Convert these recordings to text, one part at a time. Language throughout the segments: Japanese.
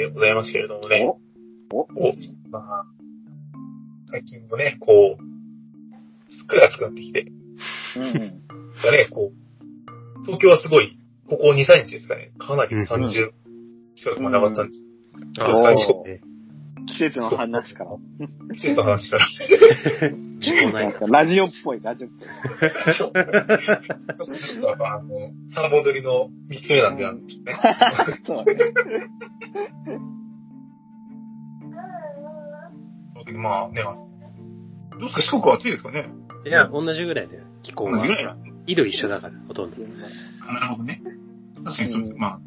でございますけれどもね。おおお、まあ、最近もね、こう、すっかり暑くなってきて、うんうん。がね、こう、東京はすごい、ここ2、3日ですかね、かなりうん30近くまで上がったんです。あ最そうね季節の話から。季節の話したら。ラジオっぽい、ラジオっぽい。ちょっとあの、3本撮りの3つ目なんで、あの、ね、そうだね。まあね、どうですか、四国は暑いですかねいや、同じぐらいだよ。気候は同じぐ。らいな緯度一緒だから、ほとんど。あなるほどね。確かにそうです。まあ、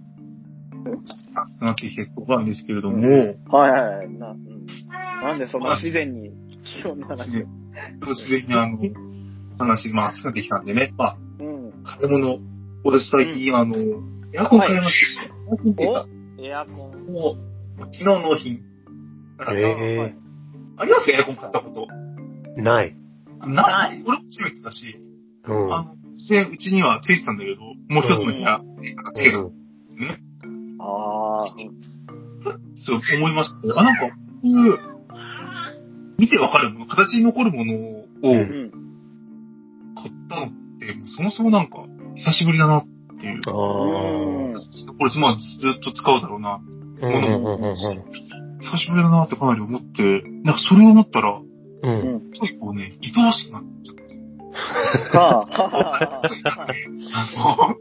暑くなってきてるところなんですけれども、はいはいはい。な、うん、なんでそんな自然に気温の話を？自然にあの、話、まあ暑くなってきたんでね、まあ、うん。買い物、私最近、あの、エアコン買いました。エアコンっていうか、お？エアコン。もう、昨日納品。なんかえありますエアコン買ったこと。えない。ない。俺も初めてだし、うん。あの、うちにはついてたんだけど、もう一つの部屋、なんかつけるんですね。ああ、そう思いました。あ、なんか、こういう、見てわかるもの、形に残るものを。買ったのって、もうそもそもなんか、久しぶりだなっていう。ああ。うん。これ、まあ、ずっと使うだろうな。うんうんうんうん久しぶりだなってかなり思って、なんかそれを思ったら、う。うんん。すごいこうね、愛おしくなっちゃって。はあ、はあ、はあ。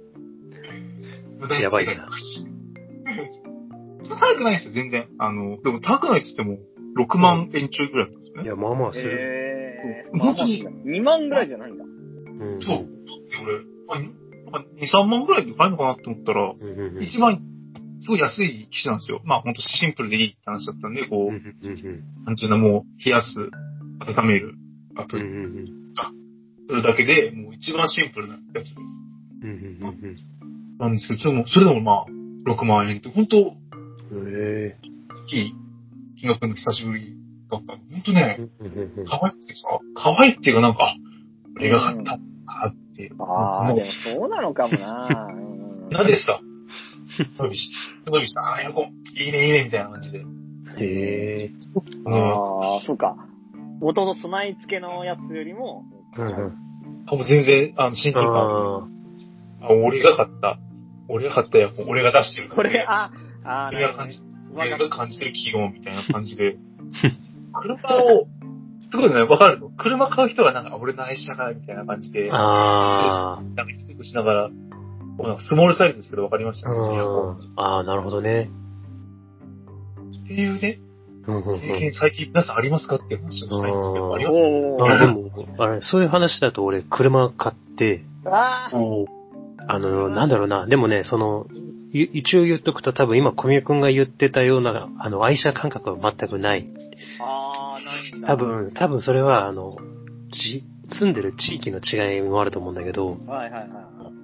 あの、やばいな 高くないですよ、全然。あの、でも高くないって言っても、6万円ちょいぐらいだったんですよね。いや、まあまあする。ええー。本当に2万ぐらいじゃないんだ。うんそう。で、俺、まあ、2、3万ぐらいで買えるのかなって思ったら、うんうんうん。一番、すごい安い機種なんですよ。まあ、ほんとシンプルでいいって話だったんで、こう、なんていうの、もう、冷やす、温める、あとうん。うん、うんそれだけで、もう一番シンプルなやつうん。うんうんうんなんですけど、それも、それでもまあ、6万円って、本当うん。え大きい金額の久しぶりだったの。本当ね、え。うんうんうん可愛くてさ、可愛いっていうかなんか、あ、俺が買ったんだって。ああ、でもそうなのかもな。うんなんでさ、伸びした、伸びした、あ、エアコン、いいね、いいね、みたいな感じで。へえ。うん。ああ、そうか。元の備え付けのやつよりも、うん。あ、もう全然、あの、親近感。ああ、俺が買った。俺が買ったエアコン、俺が出してるこれ、あ、ああ、俺が感じ、俺が感じてる気温みたいな感じで。車を、すごいね、わかるの車買う人はなん。か、俺の愛車が、みたいな感じで、あ。あ。なん。か低くしながら、スモールサイズですけど、わかりました、ね。ああ、なるほどね。っていうね。経験最近皆さんありますかっていう話をしたいんですけど、あります。あでも、あれ、そういう話だと俺、車買って、あの、なんだろうな、でもね、その、い一応言っとくと多分今小宮くんが言ってたような、あの、愛車感覚は全くない。ああ。多。分、多分それは、あの、じ、住んでる地域の違いもあると思うんだけど、はいはいはい。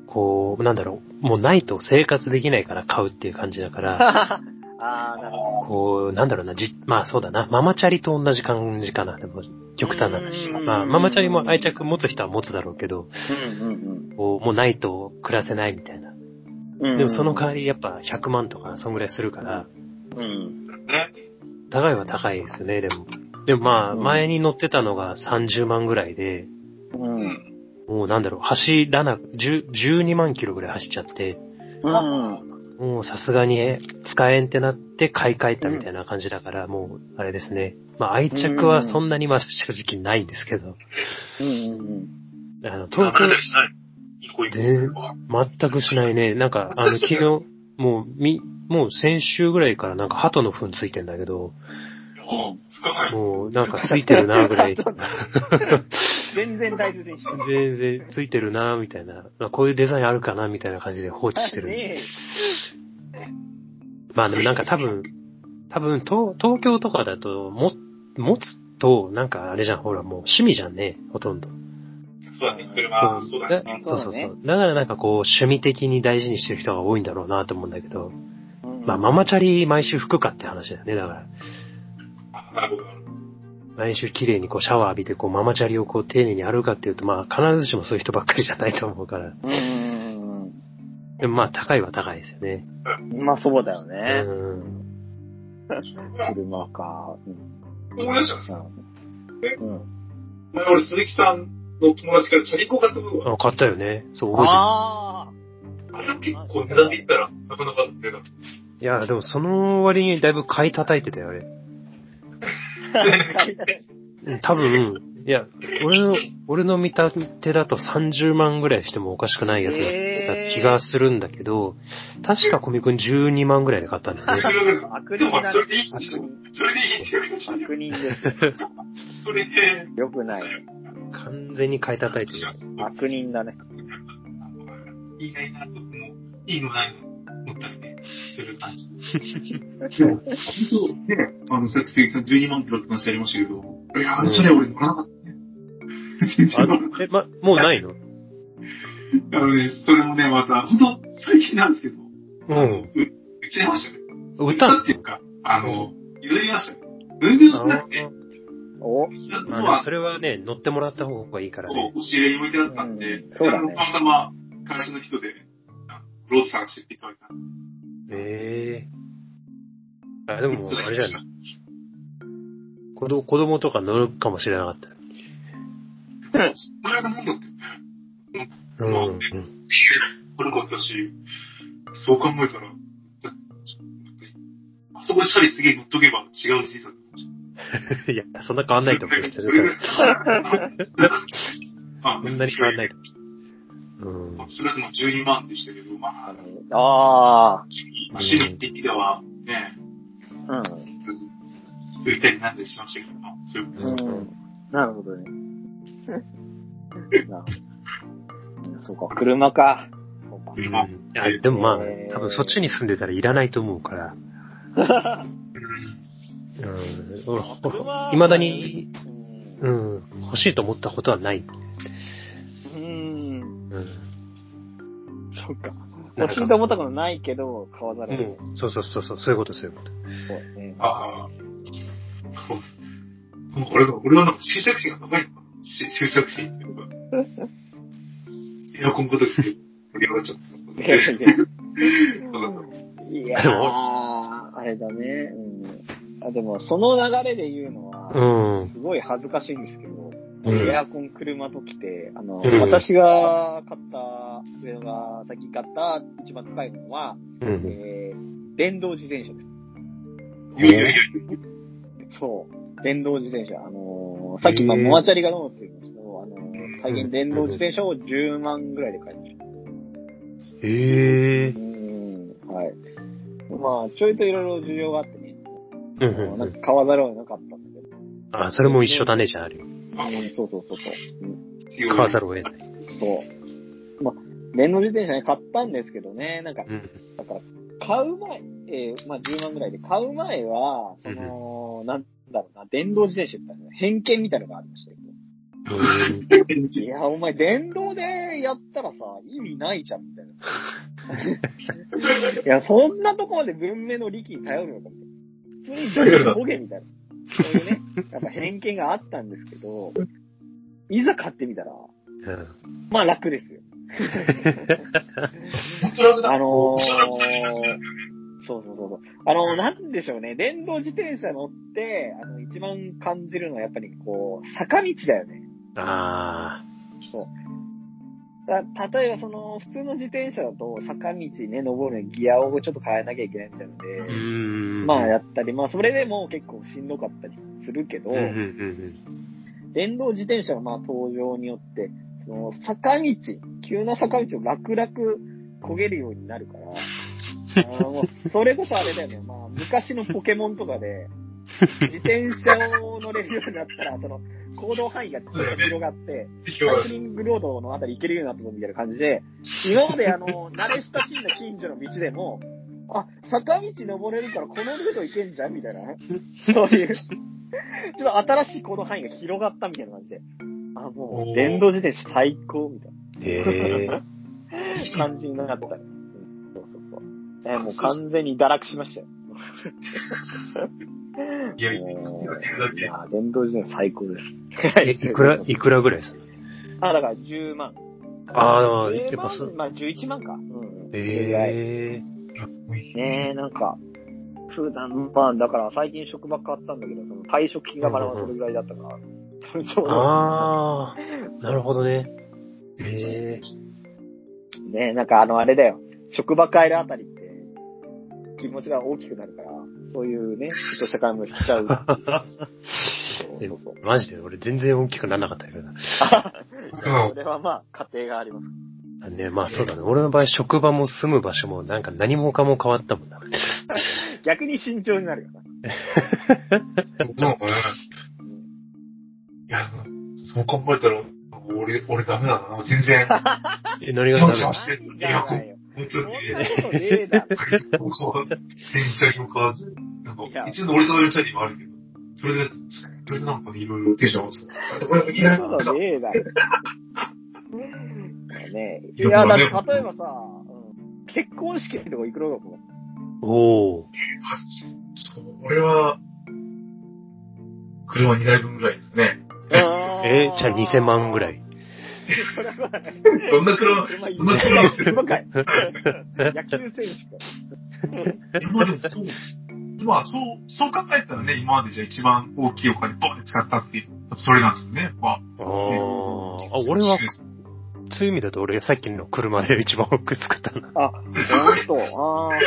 こう、なんだろう、もうないと生活できないから買うっていう感じだから、ああ、なるほこう、なんだろうな、じ、まあそうだな、ママチャリと同じ感じかな、でも、極端な話。うんまあ、ママチャリも愛着持つ人は持つだろうけど、ど。うんうんこう、もうないと暮らせないみたいな。うん。でもその代わりやっぱ100万とかそんぐらいするから、うん。ね。高いは高いですね、でも。でもまあ、うん前に乗ってたのが30万ぐらいで、うん。もうなんだろう、走らな、10 12万キロぐらい走っちゃって、うん。もうさすがに使えんってなって買い替えたみたいな感じだから、もう、あれですね。まあ愛着はそんなにまあ正直ないんですけど、うんうん。あの、東い。全全くしないね。なんか、あの、昨日、もう、み、もう先週ぐらいからなんか鳩の糞ついてんだけど。もうなんかついてるなぐらい。全然大豆選手。全然ついてるなみたいな。まあこういうデザインあるかなみたいな感じで放置してる。ねまあでもなんか多分、多分東東京とかだと、も、持つと、なんかあれじゃん、ほらもう趣味じゃんね、ほとんど。そうだね、車、そうだね。だそうそうそだからなんかこう、趣味的に大事にしてる人が多いんだろうなと思うんだけど、うんまあママチャリ毎週拭くかって話だよね、だから。あなるほど、なるほど。毎週綺麗にこうシャワー浴びてこうママチャリをこう丁寧に歩くかっていうと、まあ必ずしもそういう人ばっかりじゃないと思うから。うんうんでもまあ高いは高いですよね。うん。まあそうだようね。ん。車か。うん。思い出したんですよ。うん。前俺鈴木さんの友達からチャリコ買ったことが、あ買ったよね。そう、覚えてる。ああれは結構値段で言ったら、なかなか値段。いや、でもその割にだいぶ買い叩いてたよ、あれ。多分、いや、俺の、俺の見た手だと30万ぐらいしてもおかしくないやつだった気がするんだけど、確かコミ君12万ぐらいで買ったんだよね。悪人だねそれでいい。んですよ。それでいい。悪人です。それで、よくない。完全に買い叩いてる。悪人だね。いい。ないい。いのないの、する感じ。本当、ね、あの、さっき鈴木さん12万キロって話ありましたけど、いや、あれじゃね、俺乗らなかったね。全然あ乗らなかっえ、ま、もうないの？た。あのね、それもね、また、本当最近なんですけど、うん。う売っちゃいましたね。売ったのっていうか、あの、譲りましたね。全然乗ってなくて、お？まあ、そ、れはね、乗ってもらった方がいいからそう、ね。お知り合いに置いてあったんで、うんそうだねあのたまたま会社の人で、あロード探してって言ってた。ええあ、でも、あれじゃない。子供、子供とか乗るかもしれなかった。それがもんだって、うん。うん。これかったし、そう考えたら、だあそこでシャリすげえ乗っとけば違う人生だった。いや、そんな変わんないと思うよ。それぐらい。あ そんなに変わんないと思う。うん。それだともう12万でしたけど、まあ、あ死の一滴ではね、あ。売りたいになったりしましたけど、まあそういうことです。うん。うん。なるほどね。そうか、車か。車いや、でもまあえ、ー多分そっちに住んでたらいらないと思うから。うん。車いまだに、うんうん、欲しいと思ったことはない。うん。うん。そっか。欲しいと思ったことないけど、買わざるを得ない。うん。そうそうそうそう、そういうこと、そういうこと。そうね。ああ。もうこれが、俺はなんか終着地が高いのかなし終着地っていうか。エアコンごときで盛り上がっちゃった。いやいやいやそういやー、あれだね。うん。あでも、その流れで言うのは、うん。すごい恥ずかしいんですけど、うんエアコン車と来て、あの、うん私が買った、上野がさっき買った一番高いものは、うん。えー、電動自転車です。そう。電動自転車。あのーさっき、まあ、モアチャリがどうのって言いましたけど、あのー最近電動自転車を10万ぐらいで買いました。へえう。ん、はい。まあ、ちょいといろいろ需要があってね、うん。なんか買わざるを得なかったんだけど。あ、それも一緒だね、じゃあ、あるよ。うん、そうそうそうそう。買わざるを得ない。そう。まあ、電動自転車ね、買ったんですけどね、なんか、うん。だから、買う前、えーまあ10万ぐらいで、買う前は、その、なんだろうな、電動自転車ってね、偏見みたいなのがありましたけど。いや、お前電動でやったらさ、意味ないじゃん、みたいな。いや、そんなとこまで文明の力に頼るのかみたいな。普通に焦げみたいな。そういうね、やっぱ偏見があったんですけど、いざ買ってみたら、うんまあ楽ですよ。あのー、そうそうそうそう。あのー、なんでしょうね。電動自転車乗って、あの、一番感じるのはやっぱりこう、坂道だよね。あだ例えばその、普通の自転車だと坂道ね、登るのにギアをちょっと変えなきゃいけないみたいなので、ん。まあやったり、まあそれでも結構しんどかったりするけど、電動自転車のまあ登場によって、その坂道、急な坂道を楽々焦げるようになるから、あーもうそれこそあれだよね、まあ昔のポケモンとかで、自転車を乗れるようになったら、その行動範囲がちょっと広がって、サイクリングロードのあたり行けるようになったぞみたいな感じで、今まであの、慣れ親しんだ近所の道でも、あ、坂道登れるからこのルート行けんじゃんみたいな。そういう、ちょっと新しい行動範囲が広がったみたいな感じで。あ、もう、電動自転車最高みたいへえ。な感じになった。うんそうそうそう。えーもう完全に堕落しましたよ。いやいや、電動自転車最高です。え、いくら、いくらぐらいする？あ、だから10万。ああ、10やっぱそう。万まあ11万か。うんうん。へえ。ねえ、なんか、普段、まあ、だから最近職場変わったんだけど、その退職金が払わそれぐらいだったから、それちょうど、あー、なるほどね。へえ。ね、なんかあの、あれだよ。職場変えるあたりって、気持ちが大きくなるから、そういうね、ちょっとした買い物しちゃう。そうそうそう。マジで？俺全然大きくならなかったけどな。うんそれはまあ、家庭があります。あね、まあそうだね。俺の場合職場も住む場所もなんか何もかも変わったもんな。逆に慎重になるよな。なんかね、いや、そう考えたら、俺、俺ダメだな。全然、え、何が損ダメ損してる。いや、本じゃないよ。当そんなに、ことねえだろ。全然も変わらず、なんか、一度俺とのチャリもあるけど、それで、それでなんかね、いろいろテンション上がってた。そんなことねえだろ。ねいや、だって例えばさ、うん結婚式とかいくらだと思うお。そう、俺は、車2台分ぐらいですね。えじゃあ2000万ぐらい。そんな車、車いいどんな車車かい。野球選手か。いやまあでもそう、まあそう、そう考えたらね、今までじゃあ一番大きいお金ボンって使ったっていう、それなんですよね。まあ、あー。あ、俺は、そういう意味だと俺さっきの車で一番多く作ったな。あ、ほんと。ああ、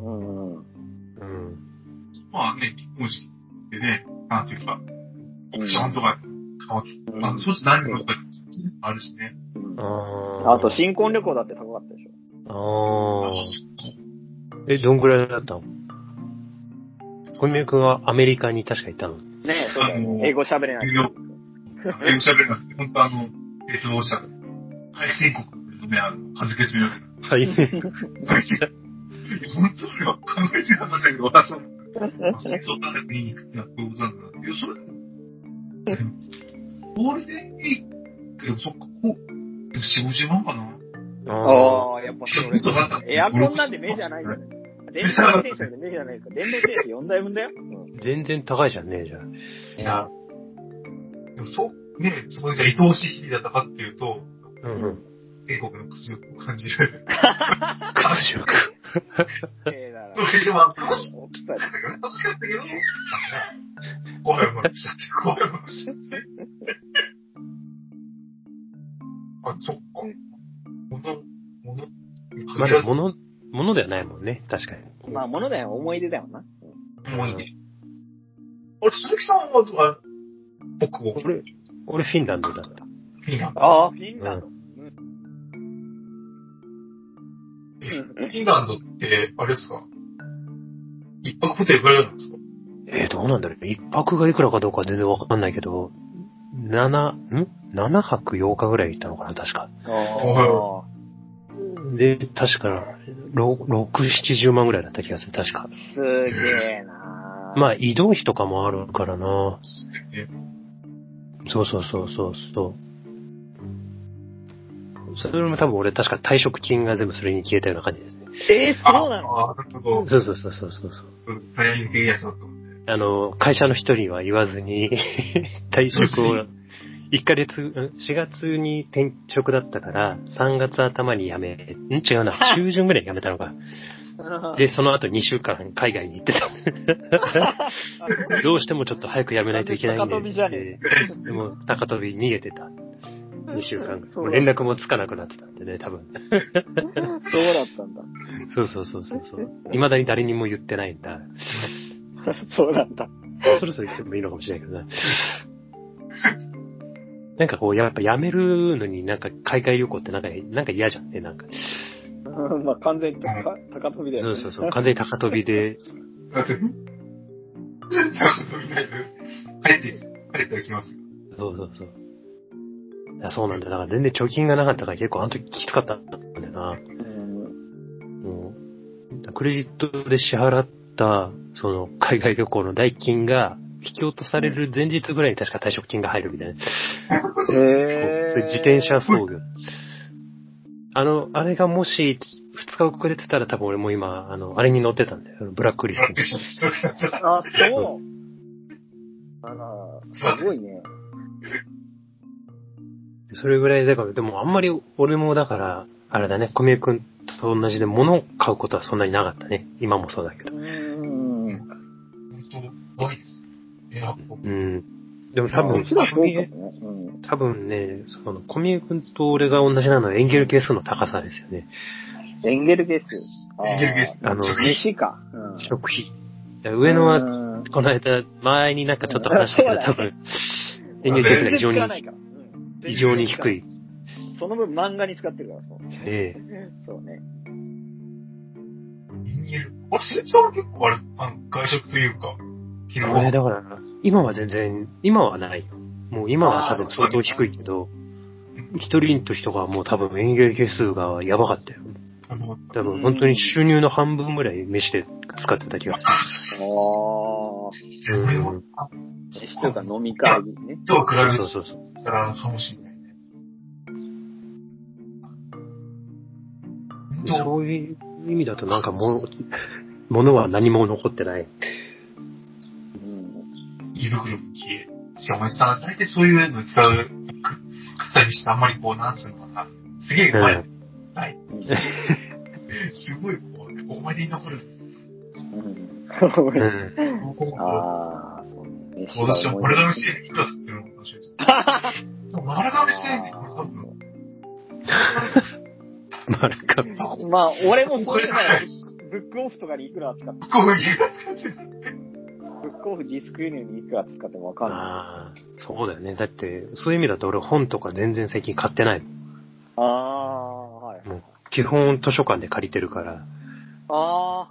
うんうん。うん。まあね、結婚式でね、なんていうか、オプションとか変わって、まあ、そうして何人かあるしね。うんあー。あと、新婚旅行だって高かったでしょ。あー。え、どんぐらいだったの？小宮君はアメリカに確か行ったの？ねえ、そうだよあのね。英語喋れない。英語喋れなくて、本当あの、絶望した。海鮮国ですね、あの、恥ずかしめられる。はい。海鮮本当俺は考えてなかったけど、私は、戦争大学に行くってなってことなんだな。いや、それ、ゴールデンウィーク、でもそっか、こう、でも4、50万かな。あああ、やっぱそれ。エアコンなんて目じゃないじゃない。電動自転車で目じゃないですか。電動自転車4台分だよ。ー全然高いじゃんね、じゃあ。いや、でもそう、ね、そこでじゃあ愛おしい日々だったかっていうと、うんうん。帝国の屈辱を感じる。屈辱。ええだろそ。れでも、楽しかったけど、楽しかったけど、怖い思いしちゃって、怖い思いしちゃって。まあでも物、物ではないもんね、確かに。まあ、ものだよ。思い出だよな。もういいね。あれ、鈴木さんは、あ僕を、俺、俺フィンランドだった。フィンランド。ああ、フィンランド。えフィンランドって、あれですか？一泊ホテルぐらいなんですか？えー、どうなんだろう。一泊がいくらかどうかは全然わかんないけど、七、ん ?7 泊8日ぐらい行ったのかな、確か。ああ。で、確か、6、70万ぐらいだった気がする、確か。すげえなまあ、移動費とかもあるからな。えそうそうそうそうそう。それも多分俺確か退職金が全部それに消えたような感じですね。えー、そうなの？そうそうそうそうそう。タイミング的なやつだったもんね。あの、会社の人には言わずに、退職を、1ヶ月、ん4月に転職だったから、3月頭に辞め、ん？違うな、中旬ぐらいに辞めたのか。で、その後2週間海外に行ってた。どうしてもちょっと早く辞めないといけないん高飛びじゃねで、でも高飛び逃げてた。2週間ぐらい。そうもう連絡もつかなくなってたんでね、多分。そうだったんだ。そうそうそうそうそう。未だに誰にも言ってないんだ。そうだった。そろそろ言ってもいいのかもしれないけどな。なんかこう、やっぱ辞めるのになんか海外旅行ってなんか、なんか嫌じゃんね、なんか。う んまあ、完全に高高飛びだよ、ね。そうそうそう。完全に高飛びで、だって、なんか飛びないで、帰って、帰ってきますよ。そうそうそう。いやそうなんだよ。だから全然貯金がなかったから結構あの時きつかったんだよな。うん。もうクレジットで支払った、その、海外旅行の代金が、引き落とされる前日ぐらいに確か退職金が入るみたいな。へそういう自転車操業。あの、あれがもし、2日遅れてたら多分俺も今、あの、あれに乗ってたんだよ。ブラックリストに。あ、そう。あら、すごいね。それぐらいだから、でもあんまり俺もだから、あれだね、小宮君と同じで物を買うことはそんなになかったね。今もそうだけど。うん。でも多分、うかも小宮ね。うん。多分ね、その、小宮君と俺が同じなのはエンゲル係数の高さですよね。エンゲルゲス。エンゲルゲスあの飯か。うん。食費。上野は、うんこの間、前になんかちょっと話したけど、多分、エンゲル係数が非常に全然使わないからうん異常に低い。。その分漫画に使ってるから、そう。ええそうね。人間。あれ、せいさんは結構あれ、あの、外食というか、昼ご。だから、今は全然、今はないよ。もう今は多分相当低いけど、一人と人がもう多分演芸係数がやばかったよ。あの多分本当に収入の半分ぐらい飯で使ってた気がすああ。俺も、あ、飯とか飲み会にね。る。と比べそうそうそう。たらかもしれないね。そういう意味だとなんかもう、物は何も残ってない。うん。胃袋も消え。しかもさ、大体そういうの使う、食食ったりしてあんまりこう、なんつうのかな。すげえうまい。うはい。すごいこう、思い出に残る。うん。ああ、そうね。飯私はが丸亀製麺いくら作ってるのかもしれない。丸亀製麺、これ多分、丸か。まあ、俺もそういうのブックオフとかにいくら使って、こういう使ってクオフディスク輸入にいくら使ってもわかんない。ああ、そうだよね。だって、そういう意味だと俺本とか全然最近買ってない。ああ、はい。もう基本図書館で借りてるから、ああ。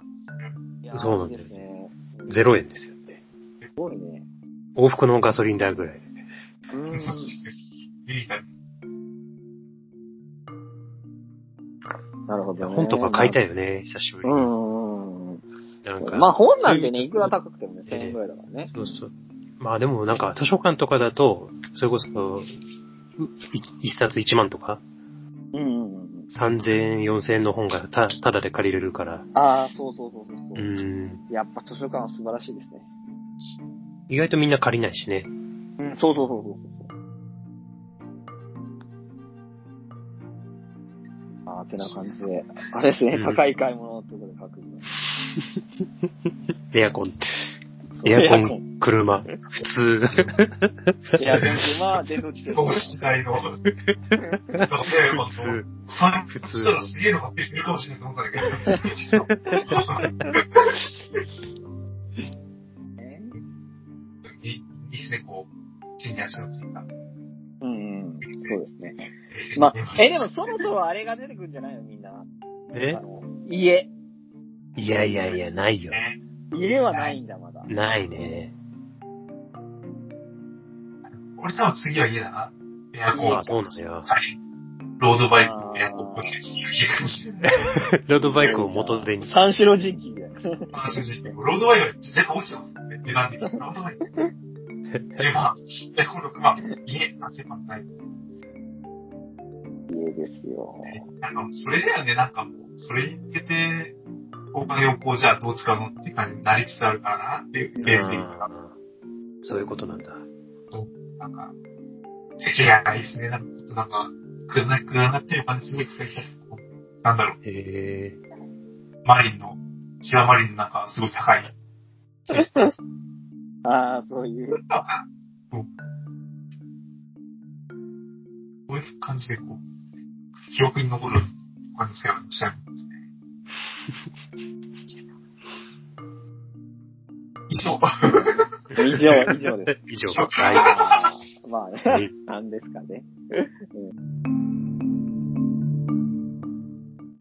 そうなんだよね。0円ですよね。すごいね。往復のガソリン代ぐらい。うん。なるほどね。本とか買いたい。いよね、久しぶりに。うん。なんか、まあ本なんてね、いくら高くてもね、1000円ぐらいだからね。そうそう。まあでもなんか図書館とかだと、それこそ、一冊1万とか、うんうんうん。3000円、4000円の本がたただで借りれるから、ああ、そうそうそうそううそう。ん、やっぱ図書館は素晴らしいですね。意外とみんな借りないしね。うん、そうそうそうそう。ああ、てな感じで。あれですね、うん高い買い物ってことで書く。エアコン、エアコエアコン。ン、車、普通。エアコンって、まあ、電動自転車。時代の。でもね、まあ、そう。3普通そしたらすげえの買ってきてるかもしれないと思ったんだけど。ねいいですね、こう、地に足のついた。うんうん、そうですね。まあ、え、でもそろそろあれが出てくるんじゃないのみんな。え？家。いやいやいや、ないよ。ね家はないんだ、まだ。ないね。俺多分次は家だな。エアコン。まあそうなんだよ。はい。ロードバイク、エアコン欲しいし、家かもしれない。ロードバイクを元手に。三四郎人気みたいな。正直、ロードバイクが自転が落ちたもんね。値段的に。ロードバイク。10万。エコン6万。家、30万ない。家ですよ。なんか、それだよね、なんかもう、それに向けて、お金をこう、じゃあどう使うのって感じになりつつあるからなっていう、ベース的には。うんそういうことなんだ。なんか、敵がないですね。なんか、なんか、くだな、くだなってる感じすごい使いたい。なんだろう、へえ。マリンの、シワマリンのなんか、すごい高い。ああ、そういう。こういう感じでこう、記憶に残る感じがしたい以上。以上、以上です。以上。はいまあね、はいなんですかね。うん